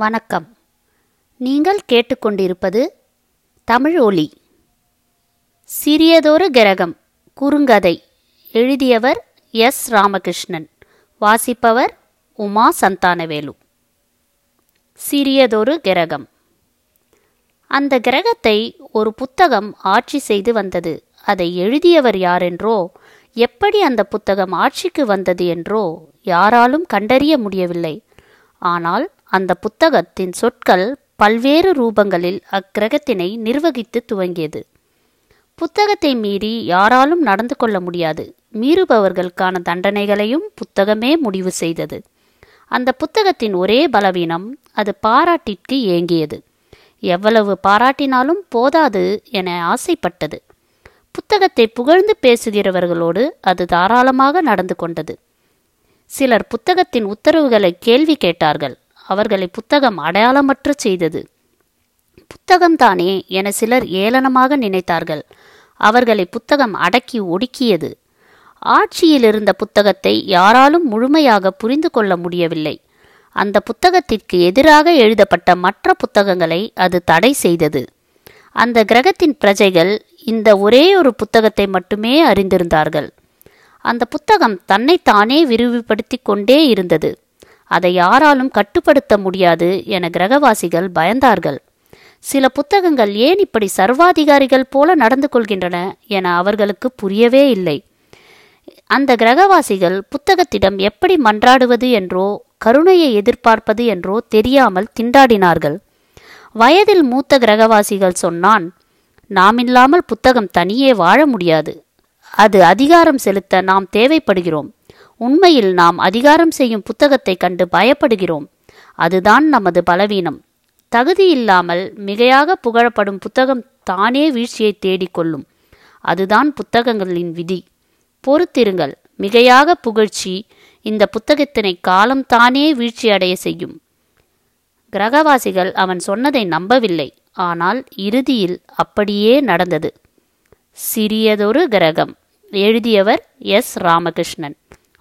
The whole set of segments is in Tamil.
வணக்கம். நீங்கள் கேட்டுக்கொண்டிருப்பது தமிழ் ஒலி. சிறியதொரு கிரகம் குறுங்கதை எழுதியவர் எஸ். ராமகிருஷ்ணன். வாசிப்பவர் உமா சந்தானவேலு. சிறியதொரு கிரகம். அந்த கிரகத்தை ஒரு புத்தகம் ஆட்சி செய்து வந்தது. அதை எழுதியவர் யாரென்றோ எப்படி அந்த புத்தகம் ஆட்சிக்கு வந்தது என்றோ யாராலும் கண்டறிய முடியவில்லை. ஆனால் அந்த புத்தகத்தின் சொற்கள் பல்வேறு ரூபங்களில் அக்கிரகத்தினை நிர்வகித்து துவங்கியது. புத்தகத்தை மீறி யாராலும் நடந்து கொள்ள முடியாது. மீறுபவர்களுக்கான தண்டனைகளையும் புத்தகமே முடிவு செய்தது. அந்த புத்தகத்தின் ஒரே பலவீனம் அது பாராட்டிற்கு ஏங்கியது. எவ்வளவு பாராட்டினாலும் போதாது என ஆசைப்பட்டது. புத்தகத்தை புகழ்ந்து பேசுகிறவர்களோடு அது தாராளமாக நடந்து கொண்டது. சிலர் புத்தகத்தின் உத்தரவுகளை கேள்வி கேட்டார்கள். அவர்களை புத்தகம் அடையாளமற்ற செய்தது. புத்தகம்தானே என சிலர் ஏளனமாக நினைத்தார்கள். அவர்களை புத்தகம் அடக்கி ஒடுக்கியது. ஆட்சியில் இருந்த புத்தகத்தை யாராலும் முழுமையாக புரிந்து கொள்ள முடியவில்லை. அந்த புத்தகத்திற்கு எதிராக எழுதப்பட்ட மற்ற புத்தகங்களை அது தடை செய்தது. அந்த கிரகத்தின் பிரஜைகள் இந்த ஒரே ஒரு புத்தகத்தை மட்டுமே அறிந்திருந்தார்கள். அந்த புத்தகம் தன்னைத்தானே விரிவுபடுத்தி கொண்டே இருந்தது. அதை யாராலும் கட்டுப்படுத்த முடியாது என கிரகவாசிகள் பயந்தார்கள். சில புத்தகங்கள் ஏன் இப்படி சர்வாதிகாரிகள் போல நடந்து கொள்கின்றன என அவர்களுக்கு புரியவே இல்லை. அந்த கிரகவாசிகள் புத்தகத்திடம் எப்படி மன்றாடுவது என்றோ கருணையை எதிர்பார்ப்பது என்றோ தெரியாமல் திண்டாடினார்கள். வயதில் மூத்த கிரகவாசிகள் சொன்னான் நாமில்லாமல் புத்தகம் தனியே வாழ முடியாது. அது அதிகாரம் செலுத்த நாம் தேவைப்படுகிறோம். உண்மையில் நாம் அதிகாரம் செய்யும் புத்தகத்தை கண்டு பயப்படுகிறோம். அதுதான் நமது பலவீனம். தகுதியில்லாமல் மிகையாக புகழப்படும் புத்தகம் தானே வீழ்ச்சியை தேடிக்கொள்ளும் அதுதான் புத்தகங்களின் விதி. பொறுத்திருங்கள். மிகையாக புகழ்ச்சி இந்த புத்தகத்தினை காலம் தானே வீழ்ச்சி அடைய செய்யும். கிரகவாசிகள் அவன் சொன்னதை நம்பவில்லை. ஆனால் இறுதியில் அப்படியே நடந்தது. சிறியதொரு கிரகம். எழுதியவர் எஸ். ராமகிருஷ்ணன்.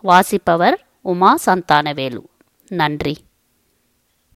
வாசிப்பவர் உமா சந்தானவேலு. நன்றி.